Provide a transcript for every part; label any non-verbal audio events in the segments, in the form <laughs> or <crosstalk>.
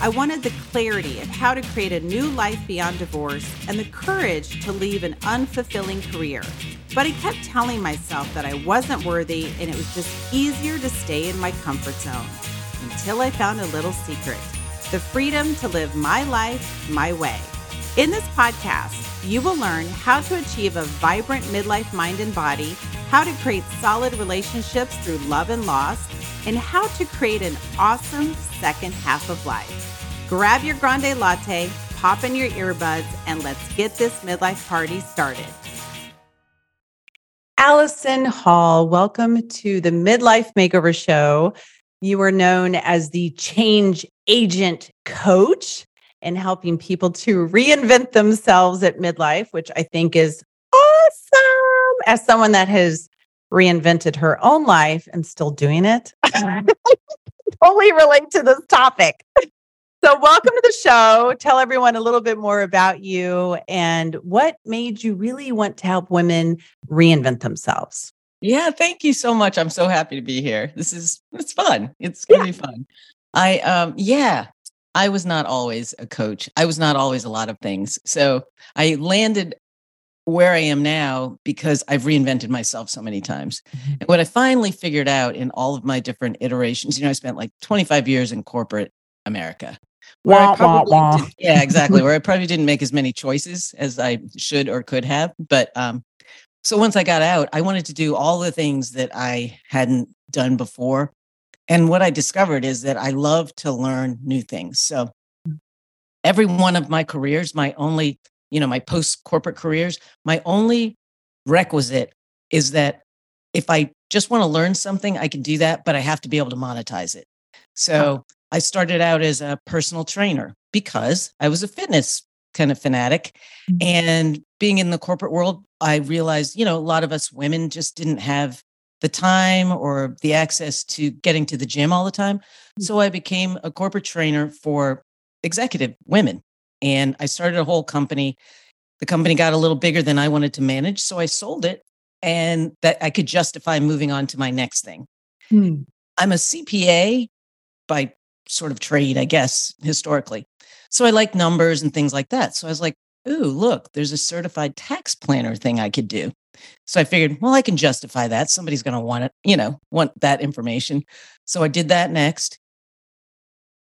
I wanted the clarity of how to create a new life beyond divorce and the courage to leave an unfulfilling career. But I kept telling myself that I wasn't worthy and it was just easier to stay in my comfort zone until I found a little secret the freedom to live my life my way. In this podcast, you will learn how to achieve a vibrant midlife mind and body, how to create solid relationships through love and loss, and how to create an awesome second half of life. Grab your grande latte, pop in your earbuds, and let's get this midlife party started. Alison Hall, welcome to the Midlife Makeover Show. You are known as the change agent coach and helping people to reinvent themselves at midlife, which I think is awesome. As someone that has reinvented her own life and still doing it, <laughs> totally relate to this topic. So, welcome to the show. Tell everyone a little bit more about you and what made you really want to help women reinvent themselves. Yeah, thank you so much. I'm so happy to be here. This is it's fun. It's gonna yeah. be fun. I um yeah, I was not always a coach. I was not always a lot of things. So I landed where I am now because I've reinvented myself so many times. Mm-hmm. And what I finally figured out in all of my different iterations, you know, I spent like 25 years in corporate America. Wah, wah, wah. Did, yeah, exactly. <laughs> where I probably didn't make as many choices as I should or could have. But um, so once I got out, I wanted to do all the things that I hadn't done before. And what I discovered is that I love to learn new things. So every one of my careers, my only, you know, my post corporate careers, my only requisite is that if I just want to learn something, I can do that, but I have to be able to monetize it. So I started out as a personal trainer because I was a fitness kind of fanatic. Mm-hmm. And being in the corporate world, I realized, you know, a lot of us women just didn't have the time or the access to getting to the gym all the time. Mm-hmm. So I became a corporate trainer for executive women. And I started a whole company. The company got a little bigger than I wanted to manage. So I sold it and that I could justify moving on to my next thing. Hmm. I'm a CPA by sort of trade, I guess, historically. So I like numbers and things like that. So I was like, ooh, look, there's a certified tax planner thing I could do. So I figured, well, I can justify that. Somebody's going to want it, you know, want that information. So I did that next.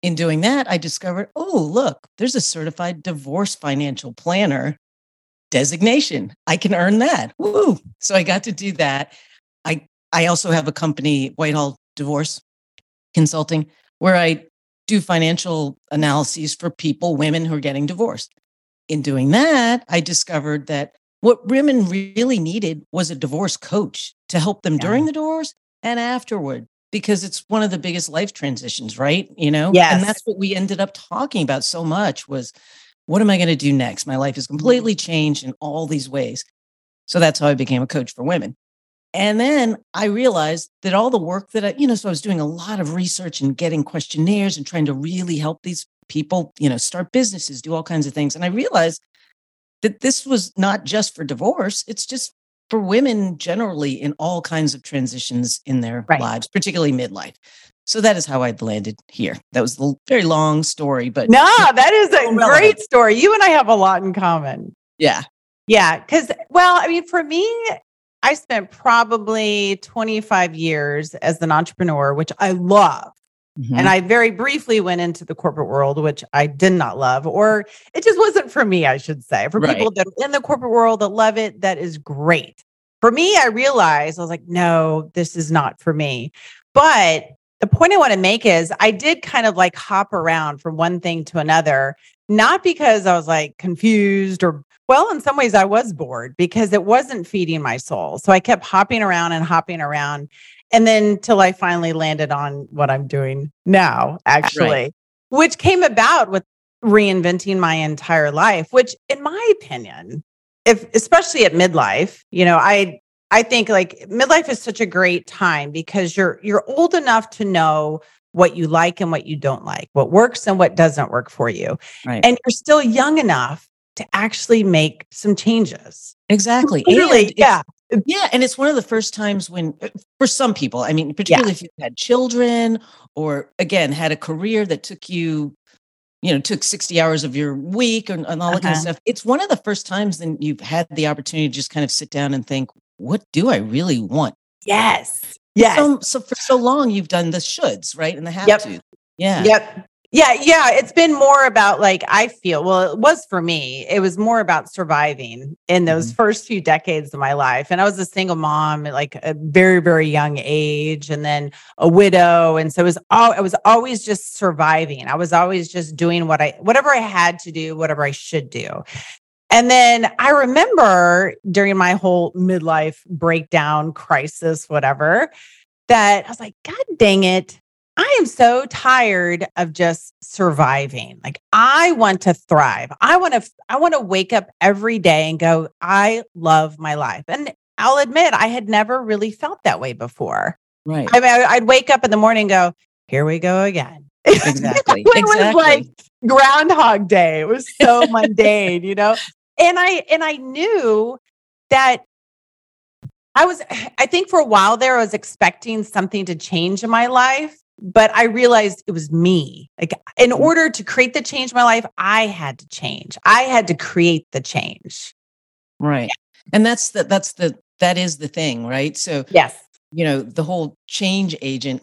In doing that, I discovered, oh, look, there's a certified divorce financial planner designation. I can earn that. Woo. So I got to do that. I I also have a company, Whitehall Divorce Consulting, where I do financial analyses for people, women who are getting divorced. In doing that, I discovered that what women really needed was a divorce coach to help them yeah. during the divorce and afterward, because it's one of the biggest life transitions, right? You know? Yes. And that's what we ended up talking about so much was what am I going to do next? My life is mm-hmm. completely changed in all these ways. So that's how I became a coach for women. And then I realized that all the work that I, you know, so I was doing a lot of research and getting questionnaires and trying to really help these people, you know, start businesses, do all kinds of things. And I realized that this was not just for divorce, it's just for women generally in all kinds of transitions in their right. lives, particularly midlife. So that is how I landed here. That was a very long story, but no, that is a great story. You and I have a lot in common. Yeah. Yeah. Cause, well, I mean, for me, I spent probably 25 years as an entrepreneur, which I love. Mm-hmm. And I very briefly went into the corporate world, which I did not love, or it just wasn't for me, I should say. For right. people that are in the corporate world that love it, that is great. For me, I realized I was like, no, this is not for me. But the point I want to make is I did kind of like hop around from one thing to another, not because I was like confused or well, in some ways, I was bored because it wasn't feeding my soul. So I kept hopping around and hopping around. And then till I finally landed on what I'm doing now, actually, right. which came about with reinventing my entire life, which in my opinion, if especially at midlife, you know, I I think like midlife is such a great time because you're you're old enough to know what you like and what you don't like, what works and what doesn't work for you. Right. And you're still young enough to actually make some changes. Exactly. Literally, yeah. Yeah. And it's one of the first times when, uh, for some people, I mean, particularly yeah. if you've had children or again, had a career that took you, you know, took 60 hours of your week and, and all that uh-huh. kind of stuff. It's one of the first times then you've had the opportunity to just kind of sit down and think, what do I really want? Yes. Yes. So, so for so long you've done the shoulds, right? And the have yep. to. Yeah. Yep. Yeah, yeah, it's been more about like I feel, well, it was for me. It was more about surviving in those mm-hmm. first few decades of my life. And I was a single mom at like a very very young age and then a widow and so it was all I was always just surviving. I was always just doing what I whatever I had to do, whatever I should do. And then I remember during my whole midlife breakdown crisis whatever that I was like god dang it I am so tired of just surviving. Like I want to thrive. I want to I want to wake up every day and go, I love my life. And I'll admit I had never really felt that way before. Right. I mean, I'd wake up in the morning and go, here we go again. <laughs> Exactly. <laughs> it exactly. was like Groundhog Day. It was so <laughs> mundane, you know? And I and I knew that I was <sighs> I think for a while there I was expecting something to change in my life but I realized it was me. Like, in mm. order to create the change in my life, I had to change. I had to create the change. Right. Yeah. And that's the, that's the, that is the thing, right? So, yes, you know, the whole change agent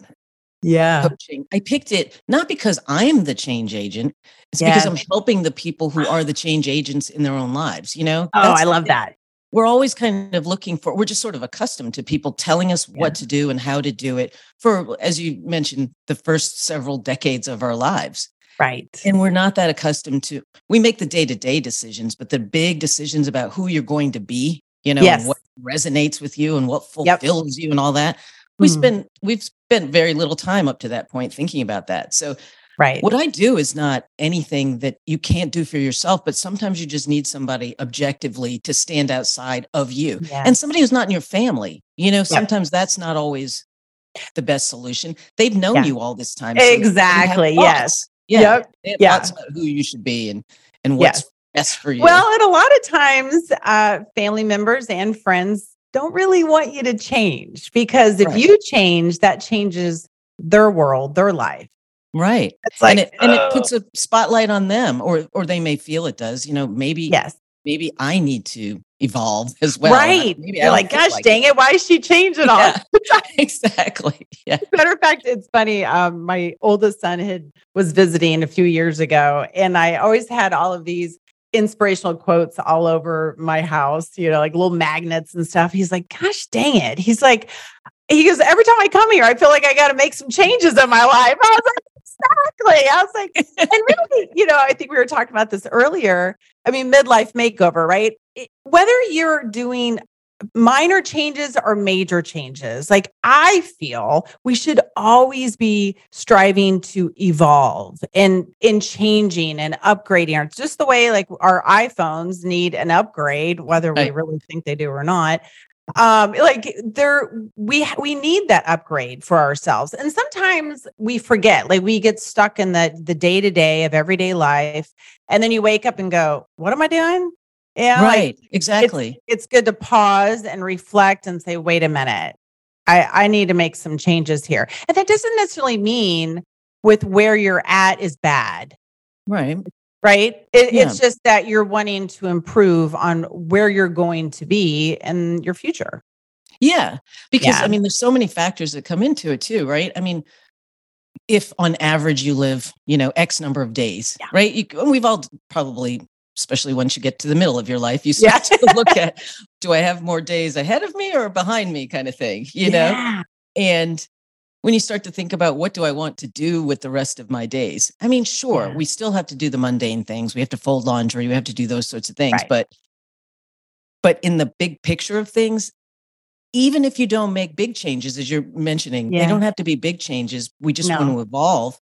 yeah. coaching, I picked it not because I'm the change agent, it's yes. because I'm helping the people who <gasps> are the change agents in their own lives, you know? Oh, that's I love that we're always kind of looking for we're just sort of accustomed to people telling us yeah. what to do and how to do it for as you mentioned the first several decades of our lives right and we're not that accustomed to we make the day-to-day decisions but the big decisions about who you're going to be you know yes. what resonates with you and what fulfills yep. you and all that we mm. spend we've spent very little time up to that point thinking about that so Right. What I do is not anything that you can't do for yourself, but sometimes you just need somebody objectively to stand outside of you and somebody who's not in your family. You know, sometimes that's not always the best solution. They've known yeah. you all this time. So exactly. Yes. Yeah. Yep. Yeah. Thoughts about who you should be and, and what's yes. best for you. Well, and a lot of times, uh, family members and friends don't really want you to change because if right. you change, that changes their world, their life. Right. It's like, and it, and it puts a spotlight on them or, or they may feel it does, you know, maybe, yes, maybe I need to evolve <laughs> as well. Right. Maybe You're like, gosh, like dang it. it. Why is she changing all? Yeah, <laughs> exactly. <laughs> Yeah. Matter of fact, it's funny. Um, my oldest son had was visiting a few years ago, and I always had all of these inspirational quotes all over my house, you know, like little magnets and stuff. He's like, gosh, dang it. He's like, he goes, every time I come here, I feel like I got to make some changes in my life. I was like, exactly. I was like, and <laughs> really, you know, I think we were talking about this earlier. I mean, midlife makeover, right? It, whether you're doing minor changes or major changes, like I feel we should always be striving to evolve and in changing and upgrading. It's just the way like our iPhones need an upgrade, whether we really think they do or not um like there we we need that upgrade for ourselves and sometimes we forget like we get stuck in the the day to day of everyday life and then you wake up and go what am i doing? Yeah right like, exactly. it's, it's good to pause and reflect and say wait a minute. I i need to make some changes here. And that doesn't necessarily mean with where you're at is bad. Right right? It, yeah. It's just that you're wanting to improve on where you're going to be in your future. Yeah. Because yeah. I mean, there's so many factors that come into it too, right? I mean, if on average you live, you know, X number of days, yeah. right? You, we've all probably, especially once you get to the middle of your life, you start <laughs> to look at, do I have more days ahead of me or behind me kind of thing, you know? And when you start to think about what do I want to do with the rest of my days? I mean, sure, yeah. we still have to do the mundane things. We have to fold laundry, we have to do those sorts of things, right. but but in the big picture of things, even if you don't make big changes as you're mentioning, yeah. they don't have to be big changes. We just no. want to evolve.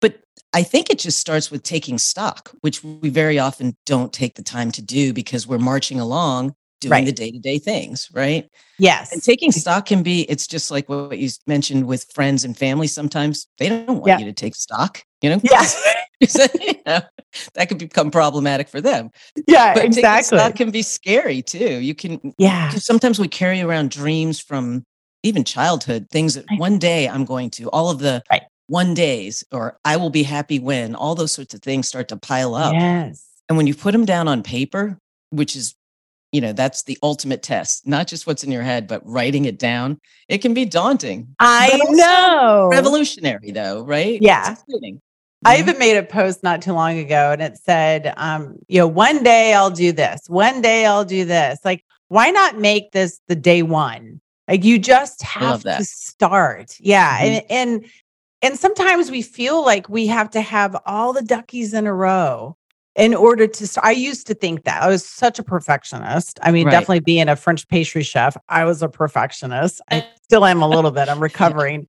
But I think it just starts with taking stock, which we very often don't take the time to do because we're marching along doing Right. the day to day things, right? Yes. And taking stock can be, it's just like what you mentioned with friends and family. Sometimes they don't want Yeah. you to take stock, you know? <laughs> You know, that could become problematic for them. yeah, But exactly. stock can be scary too. You can, Yeah. sometimes we carry around dreams from even childhood, things that Right. one day I'm going to, all of the Right. one days, or I will be happy when, all those sorts of things start to pile up. Yes. And when you put them down on paper, which is, you know, that's the ultimate test, not just what's in your head, but writing it down, it can be daunting. I know. Revolutionary, though, right? Yeah. I Mhm. even made a post not too long ago and it said, um, you know, one day I'll do this, one day I'll do this. Like, why not make this the day one? Like you just have to start. Yeah. Mhm. And and and sometimes we feel like we have to have all the duckies in a row in order to I used to think that. I was such a perfectionist. I mean, Right. definitely being a French pastry chef, I was a perfectionist. I still am a little bit. I'm <laughs> recovering.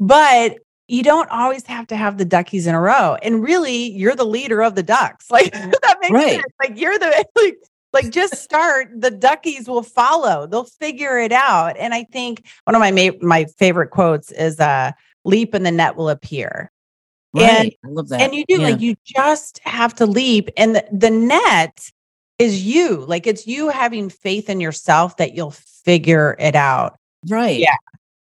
But you don't always have to have the duckies in a row. And really, you're the leader of the ducks. <laughs> Like that makes Right. sense. Like you're the <laughs> like, like just start, the duckies will follow. They'll figure it out. And I think one of my ma- my favorite quotes is uh leap and the net will appear. And- I love that. And you do Yeah. like you just have to leap and the, the net is you. Like it's you having faith in yourself that you'll figure it out. right. Yeah.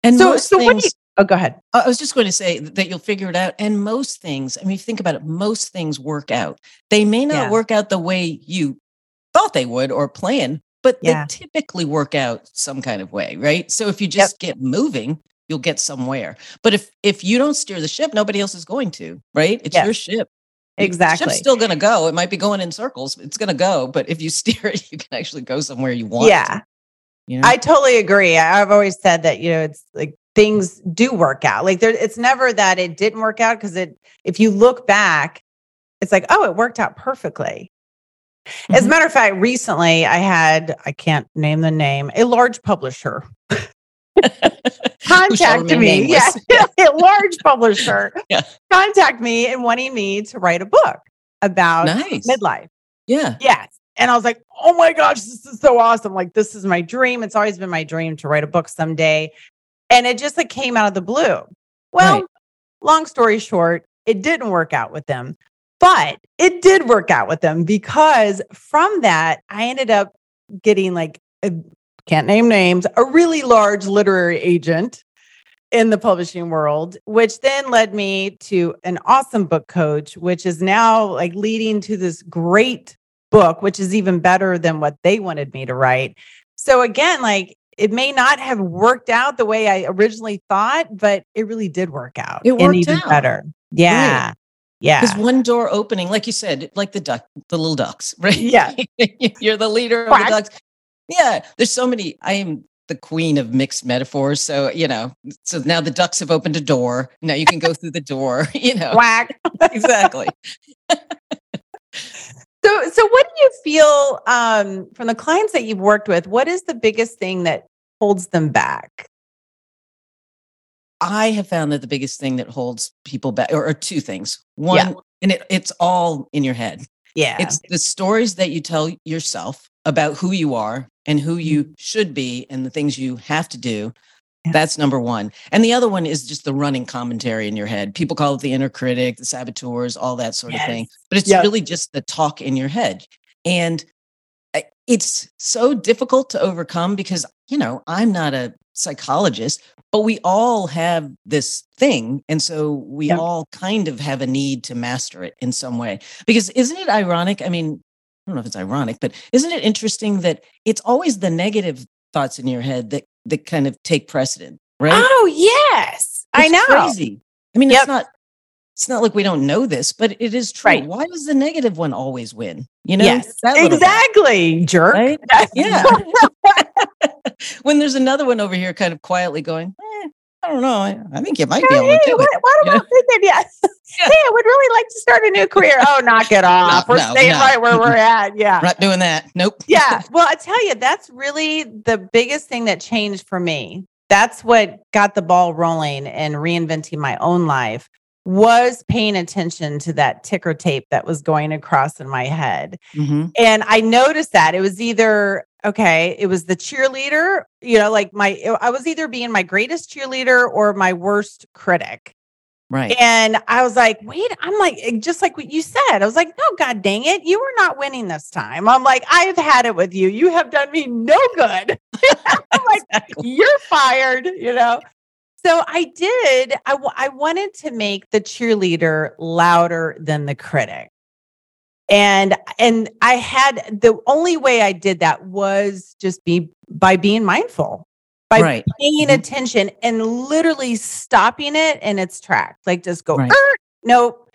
And So- so what do you- Oh, go ahead. I was just going to say that you'll figure it out. And most things, I mean, think about it, most things work out. They may not Yeah. work out the way you thought they would or plan, but Yeah. they typically work out some kind of way, right? So if you just get moving, you'll get somewhere. But if if you don't steer the ship, nobody else is going to, right? It's your Yes. ship. The Exactly. ship's still going to go. It might be going in circles. It's going to go, but if you <laughs> steer it, you can actually go somewhere you want. Yeah. to, you know? I totally agree. I've always said that, you know, it's like things do work out. Like there, it's never that it didn't work out because it, if you look back, it's like, oh, it worked out perfectly. As a Mhm. matter of fact, recently I had, I can't name the name, a large publisher <laughs> contact me. <laughs> Yeah, a large publisher <laughs> Yeah. contact me and wanting me to write a book about Nice. midlife. Yeah. Yes. And I was like, oh my gosh, this is so awesome. Like, this is my dream. It's always been my dream to write a book someday. And it just like came out of the blue. Well, Right. long story short, it didn't work out with them, but it did work out with them because from that, I ended up getting like, a, can't name names, a really large literary agent in the publishing world, which then led me to an awesome book coach, which is now like leading to this great book, which is even better than what they wanted me to write. So again, like it may not have worked out the way I originally thought, but it really did work out. It and worked even out. better. Yeah. Because Yeah. Because one door opening, like you said, like the duck, the little ducks, <laughs> right? Yeah. You're the leader of the ducks. Yeah. There's so many. I am the queen of mixed metaphors. So, you know, so now the ducks have opened a door. Now you can go through the door, <laughs> you know. Whack. <laughs> exactly. So, so what do you feel um, from the clients that you've worked with? What is the biggest thing that holds them back? I have found that the biggest thing that holds people back or, or two things. One, and it, it's all in your head. Yeah. It's the stories that you tell yourself about who you are and who mm-hmm. you should be and the things you have to do. Yeah. That's number one. And the other one is just the running commentary in your head. People call it the inner critic, the saboteurs, all that sort of thing. But it's Yes. really just the talk in your head. And eh, it's so difficult to overcome because, you know, I'm not a psychologist, but we all have this thing. And so we Yeah. all kind of have a need to master it in some way. Because isn't it ironic? I mean, I don't know if it's ironic, but isn't it interesting that it's always the negative thoughts in your head that that kind of take precedent, right? Oh, yes. I know. Crazy. I mean, Yep. it's not. It's not like we don't know this, but it is true. Right. Why does the negative one always win? You know, yes. That little guy, Exactly. Jerk. right? Yeah. <laughs> when there's another one over here, kind of quietly going, eh, I don't know. I, I think you might be able Hey, to do what, it. what about thinking? Yes. Yeah. <laughs> <laughs> Hey, I would really like to start a new career. Oh, knock it off. We're no, staying no. right where we're at. Yeah. I'm not doing that. Nope. yeah. Well, I tell you, that's really the biggest thing that changed for me. That's what got the ball rolling and reinventing my own life was paying attention to that ticker tape that was going across in my head. Mhm. And I noticed that it was either okay, it was the cheerleader, you know, like my I was either being my greatest cheerleader or my worst critic. Right. And I was like, wait, I'm like, eh, just like what you said. I was like, no, God dang it. You were not winning this time. I'm like, I have had it with you. You have done me no good. <laughs> I'm like, <laughs> you're fired, you know? So I did, I, w- I wanted to make the cheerleader louder than the critic. And and I had the only way I did that was just be by being mindful, by Right. paying Mhm. attention and literally stopping it in its tracks. Like just go, Right. "Er, nope.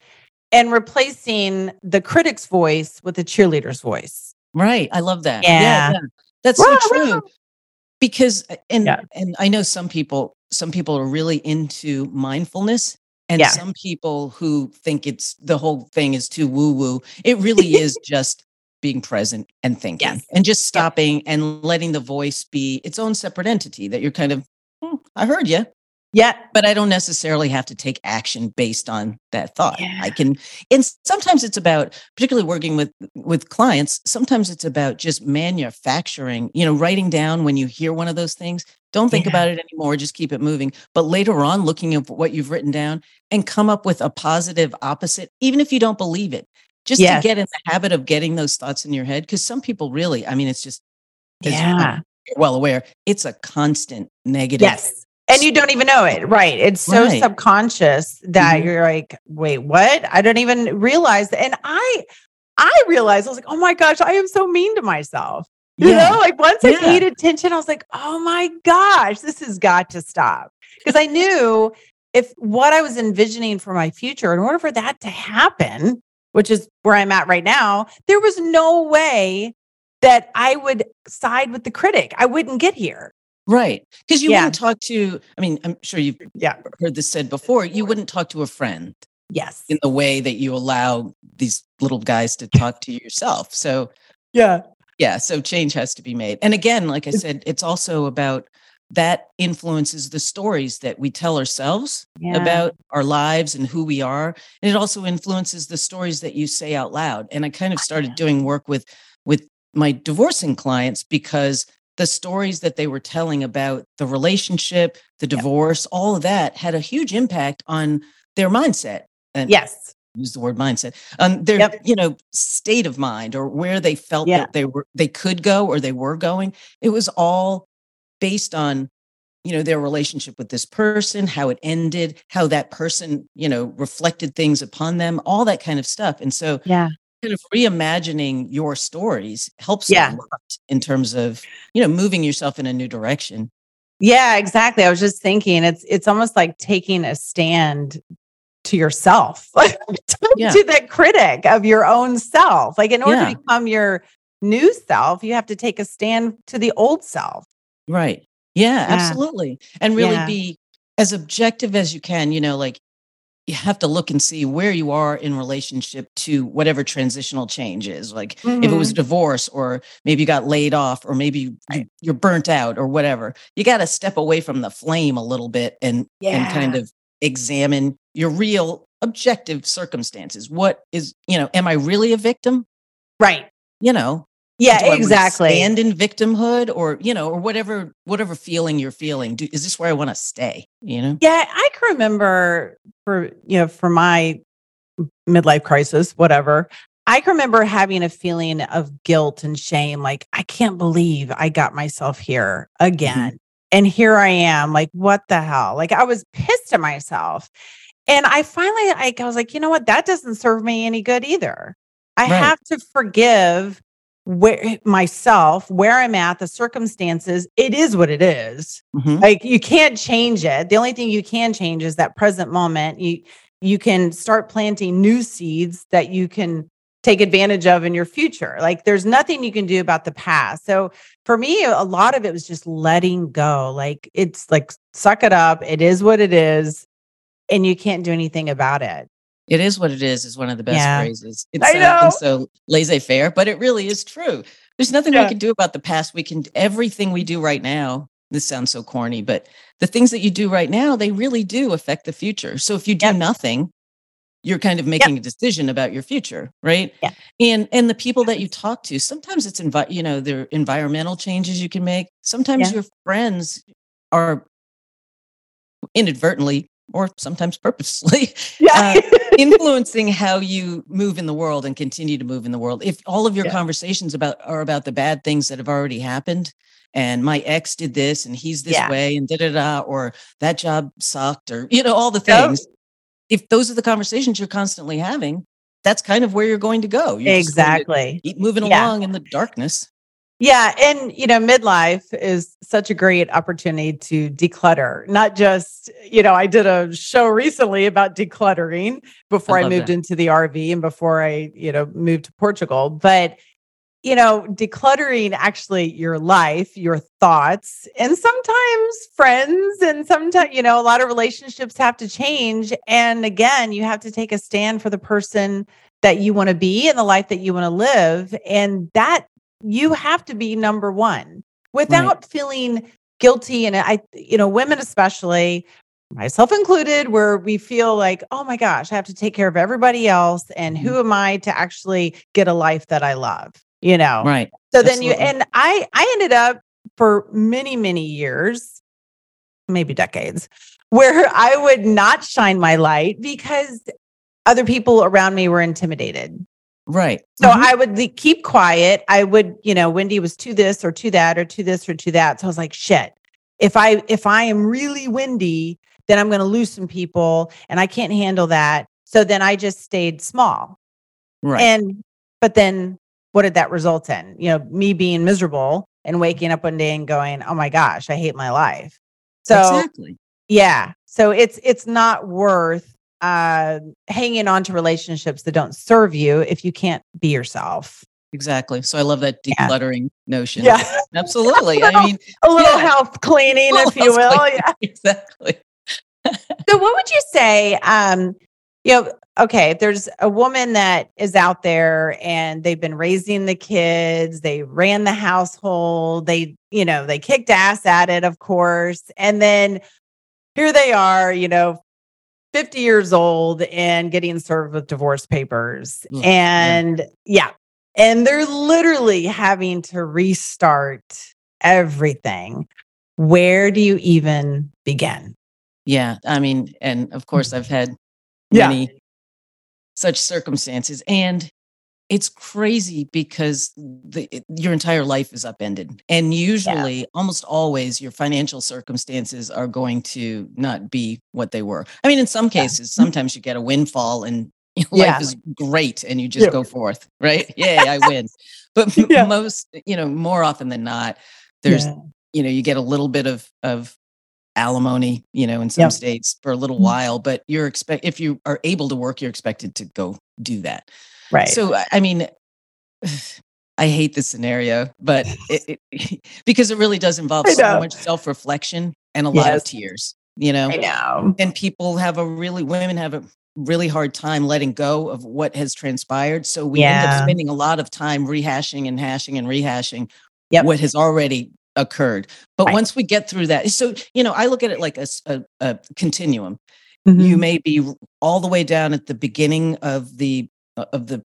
And replacing the critic's voice with the cheerleader's voice. Right. I love that. Yeah. That's so true. Because and Yeah. and I know some people some people are really into mindfulness and Yeah. some people who think it's the whole thing is too woo woo. It really is <laughs> just being present and thinking Yes. and just stopping and letting the voice be its own separate entity that you're kind of "Hmm, I heard you, Yeah. but I don't necessarily have to take action based on that thought. Yeah. I can and sometimes it's about particularly working with with clients, sometimes it's about just manufacturing, you know, writing down when you hear one of those things. Don't think Yeah. about it anymore, just keep it moving. But later on looking at what you've written down and come up with a positive opposite even if you don't believe it. Just Yes. to get in the habit of getting those thoughts in your head because some people really, I mean it's just as Yeah. you're well aware, it's a constant negative Yes. And you don't even know it. Right. It's so Right. subconscious that Mhm. you're like, wait, what? I don't even realize. And I I realized I was like, oh my gosh, I am so mean to myself. You Yeah. know, like once I Yeah. paid attention, I was like, oh my gosh, this has got to stop. Because I knew if what I was envisioning for my future, in order for that to happen, which is where I'm at right now, there was no way that I would side with the critic. I wouldn't get here. Right. Because you Yeah. wouldn't talk to, I mean, I'm sure you've Yeah. heard this said before, you wouldn't talk to a friend Yes. in the way that you allow these little guys to talk to yourself. So, Yeah. Yeah, so change has to be made. And again, like I said, it's also about that influences the stories that we tell ourselves Yeah. about our lives and who we are. And it also influences the stories that you say out loud. And I kind of oh, started doing work with with my divorcing clients because the stories that they were telling about the relationship, the divorce, all of that had a huge impact on their mindset. And Yes. Use the word mindset on their Yep. you know state of mind or where they felt Yeah. that they were they could go or they were going it was all based on you know their relationship with this person how it ended how that person you know reflected things upon them all that kind of stuff and so Yeah. kind of reimagining your stories helps Yeah. a lot in terms of you know moving yourself in a new direction Yeah, exactly. I was just thinking it's it's almost like taking a stand to yourself, <laughs> to, Yeah. to that critic of your own self. Like in order Yeah. to become your new self, you have to take a stand to the old self. Right. Yeah, Yeah. absolutely. And really Yeah. be as objective as you can, you know, like you have to look and see where you are in relationship to whatever transitional change is. Like if it was mm-hmm. a divorce or maybe you got laid off or maybe you, you're burnt out or whatever. You got to step away from the flame a little bit and and kind of examine your real objective circumstances. What is, you know, am I really a victim? right. You know, Yeah, exactly. And in victimhood or you know or whatever whatever feeling you're feeling do, is this where i want to stay you know Yeah, I can remember for you know for my midlife crisis, whatever. I can remember having a feeling of guilt and shame, like I can't believe I got myself here again, mm-hmm. And here I am. Like what the hell? Like I was pissed at myself, and I finally, like, I was like, you know what? That doesn't serve me any good either. I Right. have to forgive where myself, where I'm at, the circumstances. It is what it is Mhm. like you can't change it the only thing you can change is that present moment you you can start planting new seeds that you can take advantage of in your future. Like there's nothing you can do about the past. So for me a lot of it was just letting go. Like it's like suck it up. It is what it is and you can't do anything about it. It is what it is is one of the best Yeah. phrases. It's I uh, know. so laissez-faire but it really is true. There's nothing Yeah. we can do about the past. We can everything we do right now this sounds so corny but the things that you do right now they really do affect the future. So if you do nothing you're kind of making yep. a decision about your future right yeah. and and the people that you talk to sometimes it's envi- you know there are environmental changes you can make sometimes yeah. your friends are inadvertently or sometimes purposely <laughs> yeah. uh, <laughs> influencing how you move in the world and continue to move in the world if all of your yeah. conversations about are about the bad things that have already happened and my ex did this and he's this yeah. way and da da da or that job sucked or you know all the things. If those are the conversations you're constantly having that's kind of where you're going to go you're exactly keep moving along in the darkness yeah. And, you know, midlife is such a great opportunity to declutter, not just, you know, I did a show recently about decluttering before I, I moved that. into the RV and before I, you know, moved to Portugal. But, you know, decluttering actually your life, your thoughts, and sometimes friends, and sometimes, you know, a lot of relationships have to change. And again, you have to take a stand for the person that you want to be and the life that you want to live. And that you have to be number one without right. feeling guilty. And I, you know, women especially, myself included, where we feel like, oh my gosh, I have to take care of everybody else. And who mm-hmm. am I to actually get a life that I love? You know? Right. So Absolutely. then you, and I, I ended up for many, many years, maybe decades, where <laughs> I would not shine my light because other people around me were intimidated. Right. So mm-hmm. I would keep quiet. I would, you know, Wendy was to this or to that or to this or to that. So I was like, shit. If I if I am really Wendy, then I'm going to lose some people and I can't handle that. So then I just stayed small. Right. And but then what did that result in? You know, me being miserable and waking up one day and going, "Oh my gosh, I hate my life." So Exactly. Yeah. So it's it's not worth uh, hanging on to relationships that don't serve you if you can't be yourself. Exactly. So I love that decluttering yeah. notion. Yeah. <laughs> Absolutely. I mean, a little yeah. health cleaning, <laughs> if you will. Cleaning. Yeah. <laughs> Exactly. so what would you say? Um, you know, okay, there's a woman that is out there and they've been raising the kids, they ran the household, they, you know, they kicked ass at it, of course. And then here they are, you know, 50 years old and getting served with divorce papers. Mm, and yeah. And they're literally having to restart everything. Where do you even begin? Yeah. I mean, and of course, I've had many yeah. such circumstances. And it's crazy because the, your entire life is upended and usually yeah. almost always your financial circumstances are going to not be what they were i mean in some cases yeah. sometimes you get a windfall and <laughs> life yeah. is great and you just go forth right <laughs> yay i win but most you know more often than not there's you know you get a little bit of of alimony you know in some yep. states for a little mm-hmm. while but you're expect if you are able to work you're expected to go do that Right. So, I mean, <sighs> I hate this scenario, but <laughs> it, it, <laughs> because it really does involve so much self reflection and a yes. lot of tears, you know? I know. And people have a really, women have a really hard time letting go of what has transpired. So we yeah. end up spending a lot of time rehashing and hashing and rehashing yep. what has already occurred. But right. once we get through that, so, you know, I look at it like a, a, a continuum. Mm-hmm. You may be all the way down at the beginning of the uh, of the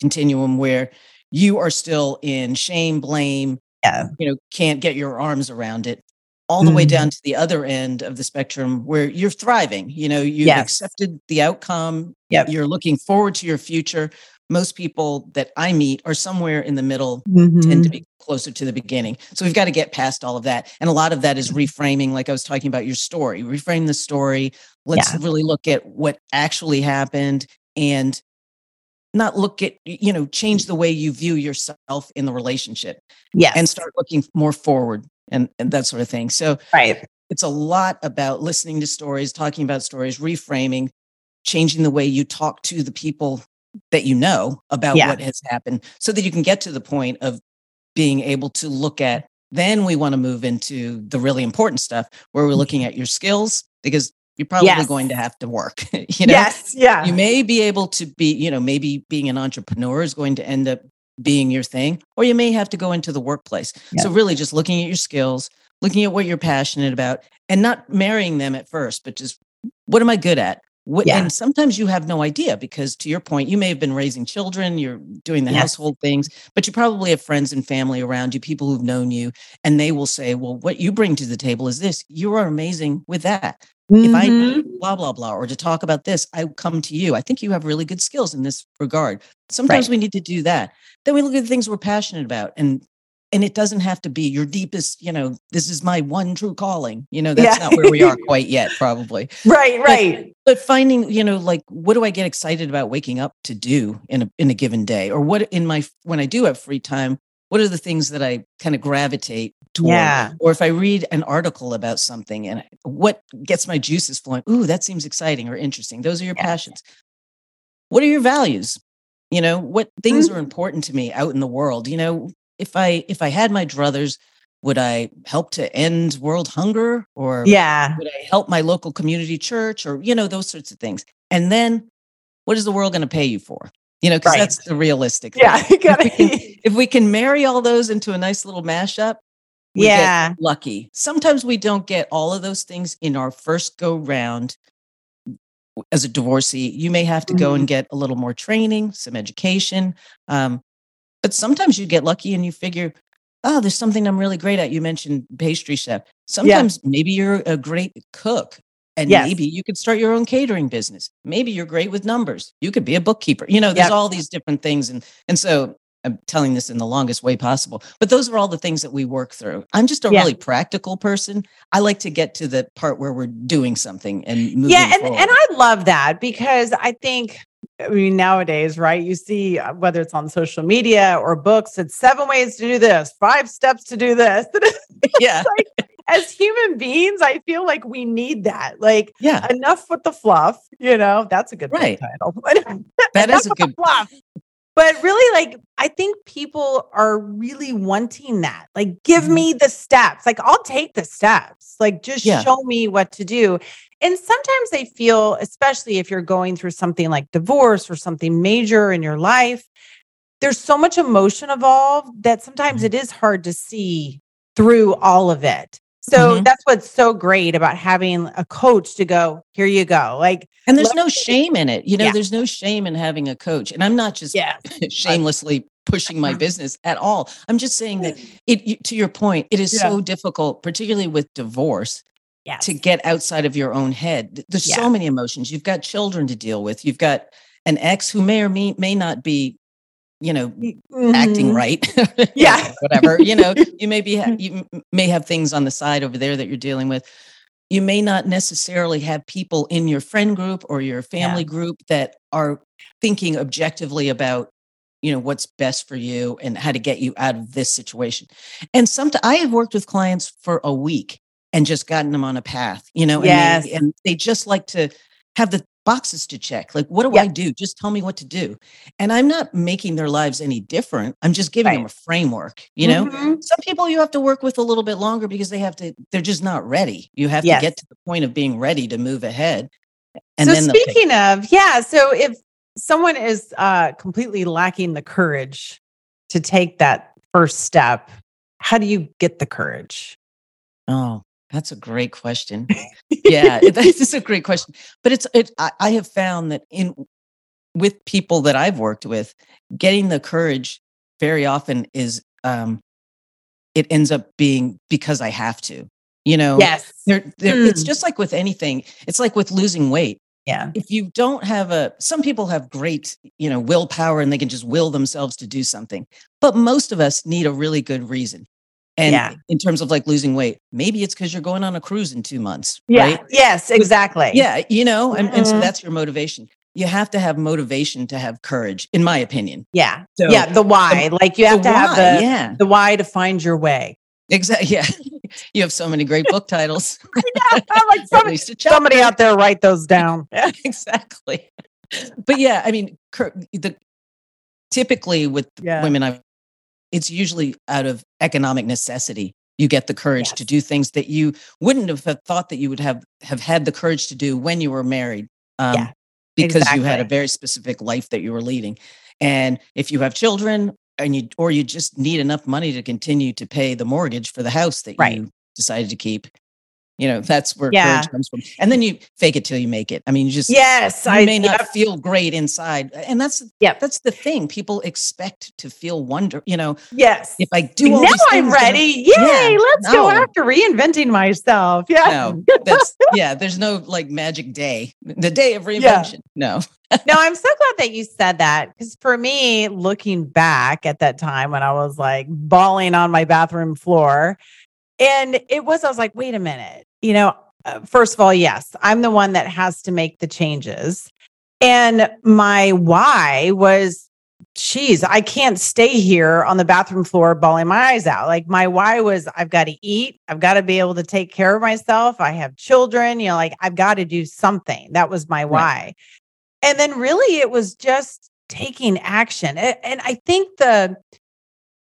continuum where you are still in shame, blame, yeah. you know, can't get your arms around it, all the mm-hmm. way down to the other end of the spectrum where you're thriving. You know, you've yes. accepted the outcome, yep. you're looking forward to your future. Most people that I meet are somewhere in the middle, mm-hmm. tend to mm-hmm. be closer to the beginning. So we've got to get past all of that. And a lot of that is mm-hmm. reframing, like I was talking about your story, reframe the story. Let's yeah. really look at what actually happened and not look at you know change the way you view yourself in the relationship Yeah. and start looking more forward and, and that sort of thing so right it's a lot about listening to stories talking about stories reframing changing the way you talk to the people that you know about yeah. what has happened so that you can get to the point of being able to look at then we want to move into the really important stuff where we're looking mm-hmm. at your skills because you're probably yes. going to have to work <laughs> you know yes yeah you may be able to be you know maybe being an entrepreneur is going to end up being your thing or you may have to go into the workplace yes. so really just looking at your skills looking at what you're passionate about and not marrying them at first but just what am i good at What, Yeah. And sometimes you have no idea because, to your point, you may have been raising children, you're doing the Yes. household things, but you probably have friends and family around you, people who've known you, and they will say, Well, what you bring to the table is this. You are amazing with that. If I Mhm. need blah, blah, blah, or to talk about this, I come to you. I think you have really good skills in this regard. Sometimes Right. we need to do that. Then we look at the things we're passionate about and and it doesn't have to be your deepest, you know, this is my one true calling. You know, that's Yeah. not where we are <laughs> quite yet, probably. right, right. But finding, you know, like what do I get excited about waking up to do in a in a given day? Or what in my when I do have free time, what are the things that I kind of gravitate toward? Yeah. Or if I read an article about something and what gets my juices flowing, ooh, that seems exciting or interesting. Those are your Yeah. passions. What are your values? You know, what things Mm-hmm. are important to me out in the world? You know, if I if I had my druthers, would I help to end world hunger or Yeah. would I help my local community church or, you know, those sorts of things? And then what is the world going to pay you for? You know, because Right. that's the realistic thing. Yeah. <laughs> You If we, can, if we can marry all those into a nice little mashup, we get yeah. lucky. Sometimes we don't get all of those things in our first go round as a divorcee. You may have to go Mm-hmm. and get a little more training, some education. Um, but sometimes you get lucky and you figure, oh, there's something I'm really great at. You mentioned pastry chef. Sometimes maybe you're a great cook and Yes. maybe you could start your own catering business. Maybe you're great with numbers. You could be a bookkeeper. You know, there's Yep. all these different things. And and so I'm telling this in the longest way possible. But those are all the things that we work through. I'm just a Yeah. really practical person. I like to get to the part where we're doing something and moving yeah and, forward. and i love that because i think i mean nowadays right you see uh, whether it's on social media or books it's seven ways to do this five steps to do this <laughs> yeah, as human beings i feel like we need that like yeah, enough with the fluff you know that's a good Right. title that Enough is a <laughs> good. fluff but really like i think people are really wanting that like give Mhm. me the steps like i'll take the steps like just Yeah. show me what to do and sometimes they feel especially if you're going through something like divorce or something major in your life there's so much emotion involved that sometimes Mhm. it is hard to see through all of it so Mhm. that's what's so great about having a coach to go here you go like And there's no shame in it. You know, Yeah. there's no shame in having a coach. And I'm not just yeah <laughs> shamelessly pushing my Uh-huh. business at all. I'm just saying that it to your point, it is Yeah. so difficult, particularly with divorce, yes to get outside of your own head. There's so many emotions. You've got children to deal with. You've got an ex who may or may, may not be, you know, acting Mhm. right. <laughs> Yeah. whatever. You know, <laughs> you may be you may have things on the side over there that you're dealing with. You may not necessarily have people in your friend group or your family group that are thinking objectively about you know what's best for you and how to get you out of this situation. And sometimes I have worked with clients for a week and just gotten them on a path, you know, and, Yes. they, and they just like to have the boxes to check. Like, what do Yeah. I do? Just tell me what to do. And I'm not making their lives any different. I'm just giving them a framework, you know? Mhm. Some people you have to work with a little bit longer because they have to, they're just not ready. You have Yes. to get to the point of being ready to move ahead. And so then speaking of, yeah, so if someone is uh completely lacking the courage to take that first step, how do you get the courage? Oh, that's a great question. <laughs> yeah, <laughs> this is a great question. But it's it. I, I have found that in with people that I've worked with, getting the courage very often is um, it ends up being because I have to. You know, yes. there, there, it's Mm. just like with anything. It's like with losing weight. Yeah. If you don't have a, some people have great, you know, willpower and they can just will themselves to do something. But most of us need a really good reason. And Yeah. in terms of like losing weight, maybe it's because you're going on a cruise in two months. Yeah. Right? Yes, exactly. Yeah. You know, and, and so Mhm. that's your motivation. You have to have motivation to have courage, in my opinion. Yeah. So yeah. The why. like you have the to have the yeah, the why to find your way. exactly. Yeah. <laughs> you have so many great book titles. <laughs> I'm like <laughs> somebody, somebody out there write those down. Yeah. exactly. But yeah, I mean, the typically with Yeah. women, I it's usually out of economic necessity. You get the courage to do things that you wouldn't have thought that you would have have had the courage to do when you were married, um, Yeah, because you had a very specific life that you were leading. And if you have children, and you or you just need enough money to continue to pay the mortgage for the house that Right. you decided to keep, You know, that's where Yeah. courage comes from. And then you fake it till you make it. I mean, you just Yes, you I may not yep, feel great inside. And that's yeah, that's the thing. People expect to feel wonder, you know, yes. if I do all now I'm ready. Yay! Yeah, let's go after reinventing myself. Yeah. No, that's yeah, there's no like magic day. The day of reinvention. No. no, I'm so glad that you said that because for me, looking back at that time when I was like bawling on my bathroom floor, and it was, I was like, wait a minute, you know, uh, first of all, yes, I'm the one that has to make the changes. And my why was, geez, I can't stay here on the bathroom floor bawling my eyes out. Like my why was, I've got to eat. I've got to be able to take care of myself. I have children, you know, like I've got to do something. That was my why. And then really it was just taking action. And I think the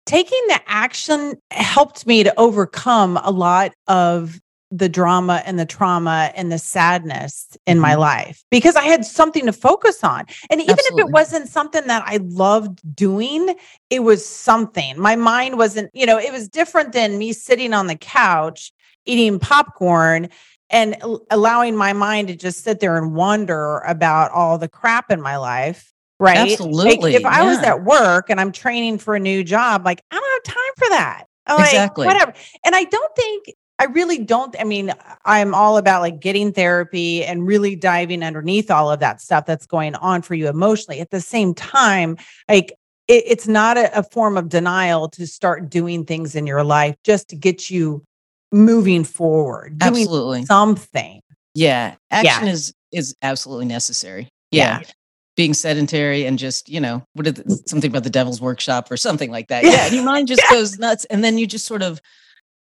taking the action helped me to overcome a lot of the drama and the trauma and the sadness in my Mhm. life because I had something to focus on. And even if it wasn't something that I loved doing, it was something. My mind wasn't, you know, it was different than me sitting on the couch eating popcorn and al- allowing my mind to just sit there and wonder about all the crap in my life. Right. Like, Absolutely, if I was at work and I'm training for a new job, like I don't have time for that. Like, Exactly. whatever. And I don't think I really don't. I mean, I'm all about like getting therapy and really diving underneath all of that stuff that's going on for you emotionally. At the same time, like it, it's not a, a form of denial to start doing things in your life just to get you moving forward, doing Absolutely. something. Yeah. Action is is absolutely necessary. Yeah. Yeah. Being sedentary and just, you know, what is something about the devil's workshop or something like that. <laughs> Yeah. Yeah. And your mind just goes nuts. And then you just sort of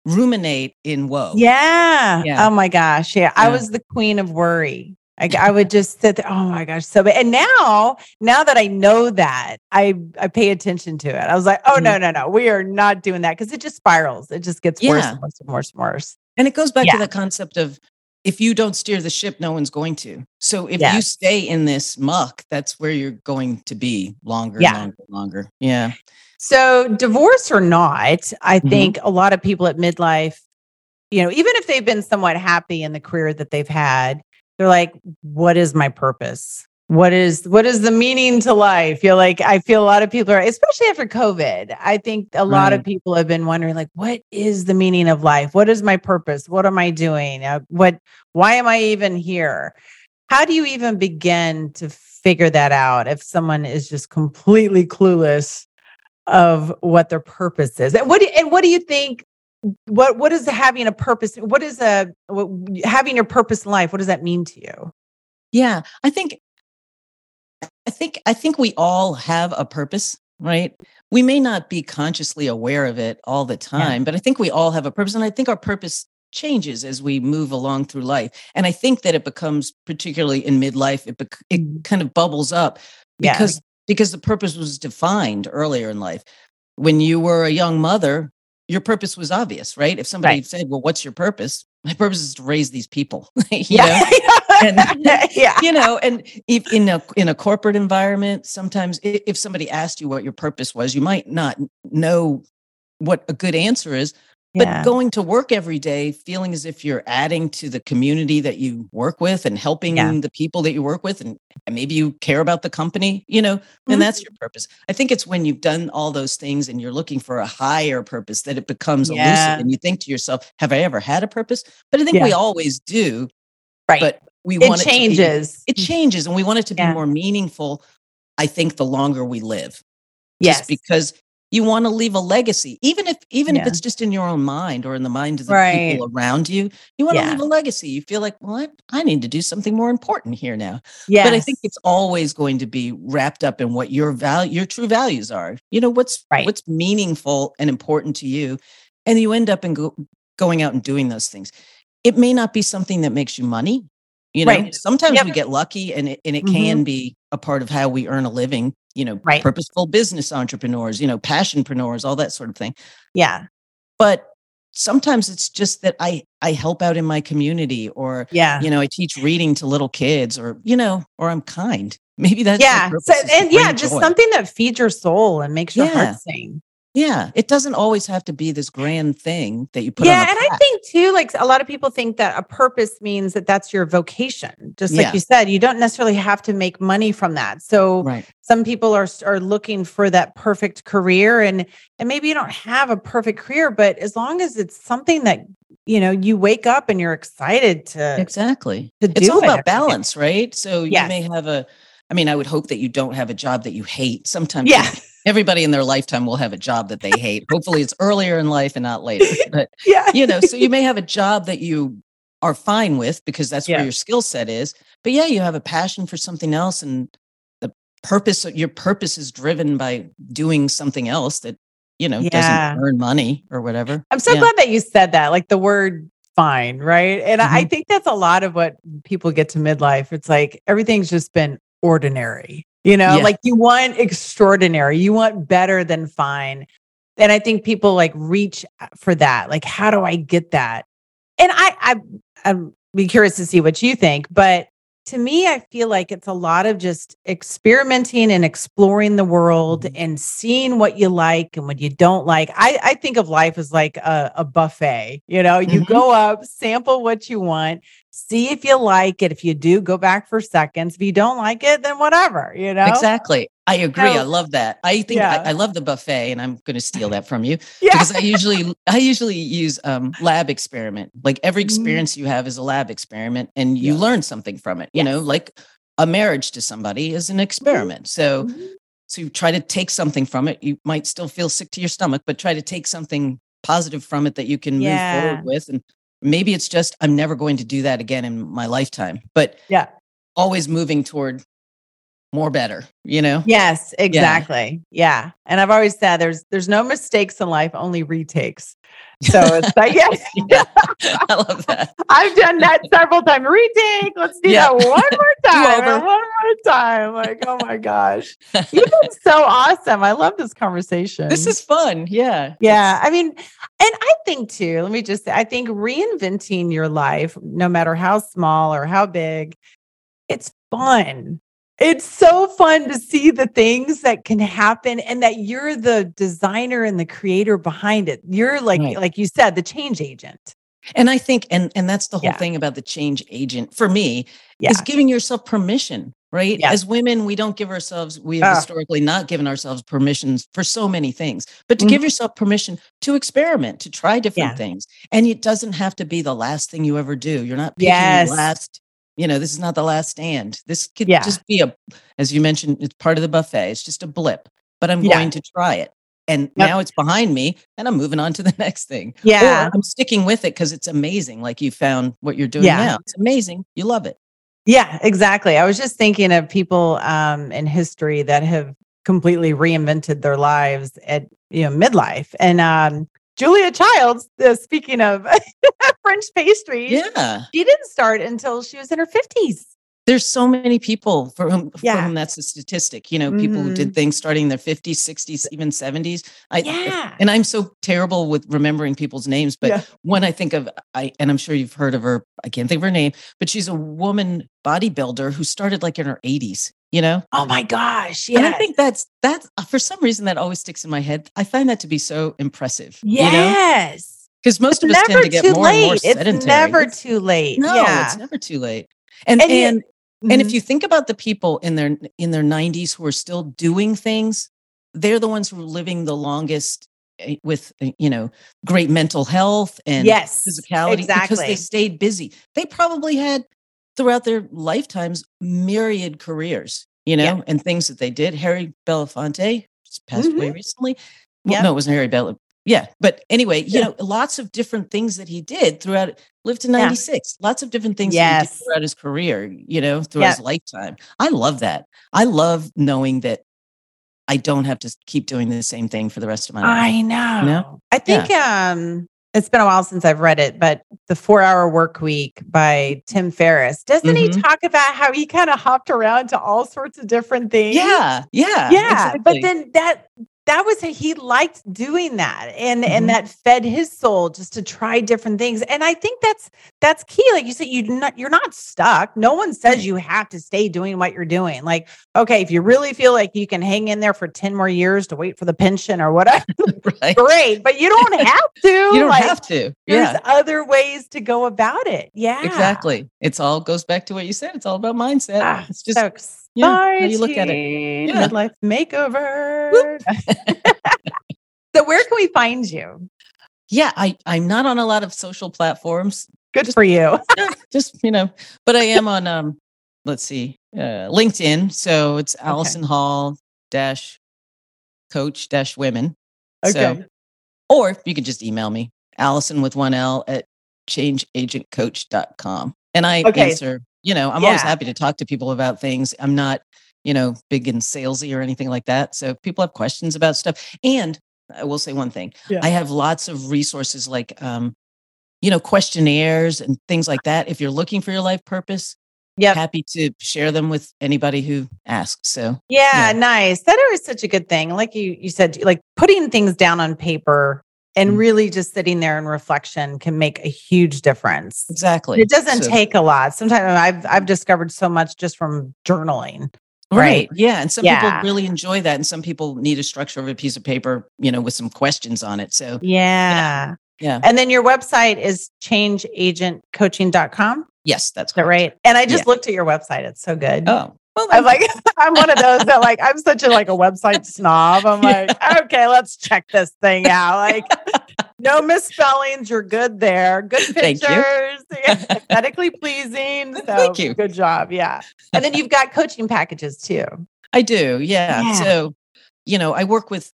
ruminate in woe. Yeah. Yeah. Oh my gosh. Yeah. I was the queen of worry. I, I would just sit there. Oh my gosh. So. And now, now that I know that, I I pay attention to it. I was like, oh mm-hmm. no, no, no. We are not doing that because it just spirals. It just gets worse and worse and worse and worse. And it goes back Yeah. to the concept of if you don't steer the ship, no one's going to. So if you stay in this muck, that's where you're going to be longer, Yeah. longer, longer. Yeah. So, divorce or not, I Mhm. think a lot of people at midlife, you know, even if they've been somewhat happy in the career that they've had, they're like, what is my purpose? What is what is the meaning to life? You're like, I feel a lot of people are, especially after COVID. I think a lot of people have been wondering, like, what is the meaning of life? What is my purpose? What am I doing? Uh, what why am I even here? How do you even begin to figure that out if someone is just completely clueless of what their purpose is. And what do, and what do you think? What what is having a purpose? What is a what, having your purpose in life? What does that mean to you? Yeah. I think I think I think we all have a purpose, right? We may not be consciously aware of it all the time, but I think we all have a purpose. And I think our purpose changes as we move along through life. And I think that it becomes particularly in midlife, it bec- it Mhm. kind of bubbles up Yeah. because because the purpose was defined earlier in life. When you were a young mother, your purpose was obvious, right? If somebody Right. said, "Well, what's your purpose?" My purpose is to raise these people. <laughs> you know? Yeah. <laughs> And- <laughs> yeah. you know and if in a in a corporate environment sometimes if somebody asked you what your purpose was you might not know what a good answer is but Yeah. going to work every day feeling as if you're adding to the community that you work with and helping Yeah. the people that you work with and, and maybe you care about the company you know then Mhm. that's your purpose i think it's when you've done all those things and you're looking for a higher purpose that it becomes Yeah. elusive and you think to yourself have i ever had a purpose but i think we always do right. but we it want it to be- changes. it changes and we want it to be more meaningful i think the longer we live yes. just because you want to leave a legacy even if even if it's just in your own mind or in the mind of the Right. people around you you want to Yeah. leave a legacy you feel like well I, I need to do something more important here now yes. but i think it's always going to be wrapped up in what your value your true values are you know what's Right. what's meaningful and important to you and you end up in go, going out and doing those things it may not be something that makes you money you know Right. sometimes Yep. we get lucky and it, and it Mhm. can be a part of how we earn a living you know Right. purposeful business entrepreneurs you know passionpreneurs all that sort of thing yeah. but sometimes it's just that i i help out in my community or Yeah. you know i teach reading to little kids or you know or i'm kind maybe that's yeah. So and yeah, just joy. something that feeds your soul and makes your Yeah. heart sing. Yeah, it doesn't always have to be this grand thing that you put yeah, and I think too, like a lot of people think that a purpose means that that's your vocation. Just like Yeah. you said, you don't necessarily have to make money from that. So right. some people are are looking for that perfect career, and and maybe you don't have a perfect career, but as long as it's something that you know you wake up and you're excited to Exactly. to do It's all it about balance, right? So Yes. you may have a I mean, I would hope that you don't have a job that you hate. Sometimes Yeah, everybody in their lifetime will have a job that they hate. Hopefully it's earlier in life and not later. <laughs> But yeah, you know, so you may have a <laughs> job that you are fine with because that's Yeah. where your skill set is. But yeah, you have a passion for something else and the purpose your purpose is driven by doing something else that, you know, Yeah. doesn't earn money or whatever. I'm so Yeah. glad that you said that, like the word fine, right? And I I Mm-hmm. think that's a lot of what people get to midlife. It's like everything's just been ordinary, you know, Yeah. like you want extraordinary, you want better than fine. And I think people like reach uh, for that. Like, how do I get that? And I, I, I'm be curious to see what you think, but to me, I feel like it's a lot of just experimenting and exploring the world Mhm. and seeing what you like and what you don't like. I, I think of life as like a, a buffet. You know, you Mhm. go up, sample what you want, see if you like it. If you do, go back for seconds. If you don't like it, then whatever, you know? Exactly. I agree. I love that. I think Yeah. I, I love the buffet and I'm going to steal that from you <laughs> Yeah. because I usually I usually use um lab experiment. Like every Mhm. experience you have is a lab experiment and you Yeah. learn something from it. You know, like a marriage to somebody is an experiment. So Mhm. so you try to take something from it. You might still feel sick to your stomach, but try to take something positive from it that you can move forward with and maybe it's just I'm never going to do that again in my lifetime. But Yeah. always moving toward more better, you know? Yes, exactly. Yeah. And I've always said there's there's no mistakes in life, only retakes. So it's like, <laughs> yeah, Yeah. I love that. I've done that several times. Retake. Let's do Yeah. that one more <laughs> time. One more time. Like, oh my gosh. You've been <laughs> so awesome. I love this conversation. This is fun. Yeah. yeah. I mean, and I think too, let me just say, I think reinventing your life, no matter how small or how big, it's fun. It's so fun to see the things that can happen and that you're the designer and the creator behind it. You're like, Right. like you said, the change agent. And I think, and and that's the whole Yeah. thing about the change agent for me Yeah. is giving yourself permission, right? Yes. As women, we don't give ourselves, we have Ah. historically not given ourselves permissions for so many things, but to Mhm. give yourself permission to experiment, to try different Yeah. things. And it doesn't have to be the last thing you ever do. You're not picking Yes. the last, you know, this is not the last stand. This could Yeah. just be a, as you mentioned, it's part of the buffet. It's just a blip, but I'm Yeah. going to try it. And Yep. now it's behind me and I'm moving on to <laughs> the next thing. Yeah. Or I'm sticking with it because it's amazing. Like you found what you're doing Yeah. now. It's amazing. You love it. Yeah, exactly. I was just thinking of people um, in history that have completely reinvented their lives at you know midlife, and um, Julia Childs. Uh, speaking of <laughs> French pastries, Yeah. she didn't start until she was in her fifties. There's so many people for whom, for Yeah. whom that's a statistic. You know, people who did things starting in their 50s, 60s, even 70s. I, Yeah, And I'm so terrible with remembering people's names, but Yeah. when I think of I and I'm sure you've heard of her, I can't think of her name, but she's a woman bodybuilder who started like in her 80s, you know? Oh my gosh! Yeah. I think that's that's uh, for some reason that always sticks in my head. I find that to be so impressive. You know? yes. Because most It's of us tend to get more and more late. sedentary. It's never It's- too late. no, yeah. it's never too late. And And and and if you think about the people in their in their 90s who are still doing things, they're the ones who are living the longest eh, with eh, you know great mental health and yes, physicality because they stayed busy. They probably had throughout their lifetimes myriad careers, you know, Yeah. and things that they did. Harry Belafonte just passed away recently. Well, Yep. No, it wasn't Harry Bela. Yeah, but anyway, you Yeah. know, lots of different things that he did throughout. Lived to Yeah. ninety six. Lots of different things Yes. did throughout his career. You know, throughout Yeah. his lifetime. I love that. I love knowing that I don't have to keep doing the same thing for the rest of my life. I know. know? I think um it's been a while since I've read it, but the four hour work week by Tim Ferriss, doesn't he Mhm. talk about how he kind of hopped around to all sorts of different things? Yeah, yeah, Yeah. But then that that was he liked doing that and Mhm. and that fed his soul just to try different things and i think that's that's key like you said you not you're not stuck no one says you have to stay doing what you're doing like okay if you really feel like you can hang in there for 10 more years to wait for the pension or whatever <laughs> right. great but you don't have to <laughs> You don't like, have to. there's other ways to go about it yeah Exactly. It's all goes back to what you said. It's all about mindset. Ah, it's just so yeah, you look at it. Yeah. midlife makeover <laughs> so where can we find you yeah, I, I'm not on a lot of social platforms. good for you <laughs> just, you know, but I am on um, let's see, uh LinkedIn. So it's Alison Hall dash coach dash women. So or you can just email me, Alison with one L at changeagentcoach.com. And I Okay. answer, you know, I'm always happy to talk to people about things. I'm not, you know, big and salesy or anything like that. So if people have questions about stuff. And I will say one thing. Yeah. I have lots of resources like um, you know, questionnaires and things like that. If you're looking for your life purpose, Yep. happy to share them with anybody who asks. So Yeah, Yeah. nice. That is such a good thing. Like you you said, like putting things down on paper and Mm. really just sitting there in reflection can make a huge difference. exactly. It doesn't So- take a lot. Sometimes I've I've discovered so much just from journaling. Right. Right. Yeah. And some Yeah. people really enjoy that. And some people need a structure of a piece of paper, you know, with some questions on it. So, Yeah. yeah. And then your website is changeagentcoaching.com. Yes, that's that right? And I just looked at your website. It's so good. Oh, well, I'm like, <laughs> I'm one of those that like, I'm such a like a website snob. I'm like, okay, let's check this thing out. Like, no misspellings. You're good there. Good pictures, <laughs> aesthetically pleasing. <laughs> So Thank you. Good job. Yeah. And then you've got coaching packages too. I do. Yeah. Yeah. So, you know, I work with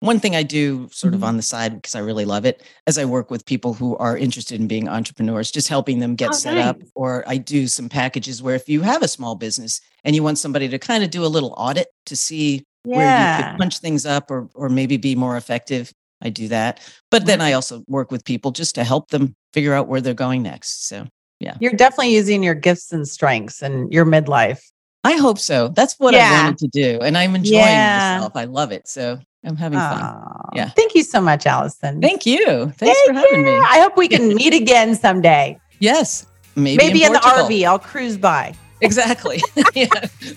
one thing I do sort of Mhm. on the side because I really love it as I work with people who are interested in being entrepreneurs, just helping them get Oh, set up. Or I do some packages where if you have a small business and you want somebody to kind of do a little audit to see where you could punch things up or or maybe be more effective, I do that. But then I also work with people just to help them figure out where they're going next. So yeah. You're definitely using your gifts and strengths and your midlife. I hope so. That's what I wanted to do. And I'm enjoying Yeah. myself. I love it. So I'm having fun. Aw, Yeah. Thank you so much, Alison. Thank you. Thanks for Thank having you. me. I hope we can <laughs> meet again someday. Yes. Maybe, Maybe in, the RV. I'll cruise by. Exactly. <laughs> <laughs> yeah.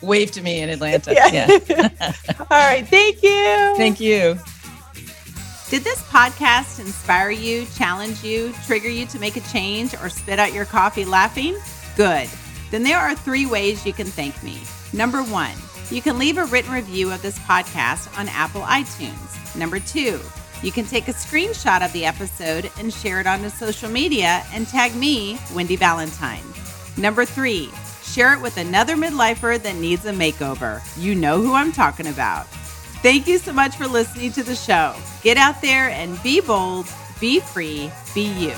Wave to me in Atlanta. Yeah. Yeah. All right. Thank you. Thank you. Did this podcast inspire you, challenge you, trigger you to make a change, or spit out your coffee laughing? Good. Then there are three ways you can thank me. Number one, you can leave a written review of this podcast on Apple iTunes. Number two, you can take a screenshot of the episode and share it onto social media and tag me, Wendy Valentine. Number three, share it with another midlifer that needs a makeover. You know who I'm talking about. Thank you so much for listening to the show. Get out there and be bold, be free, be you.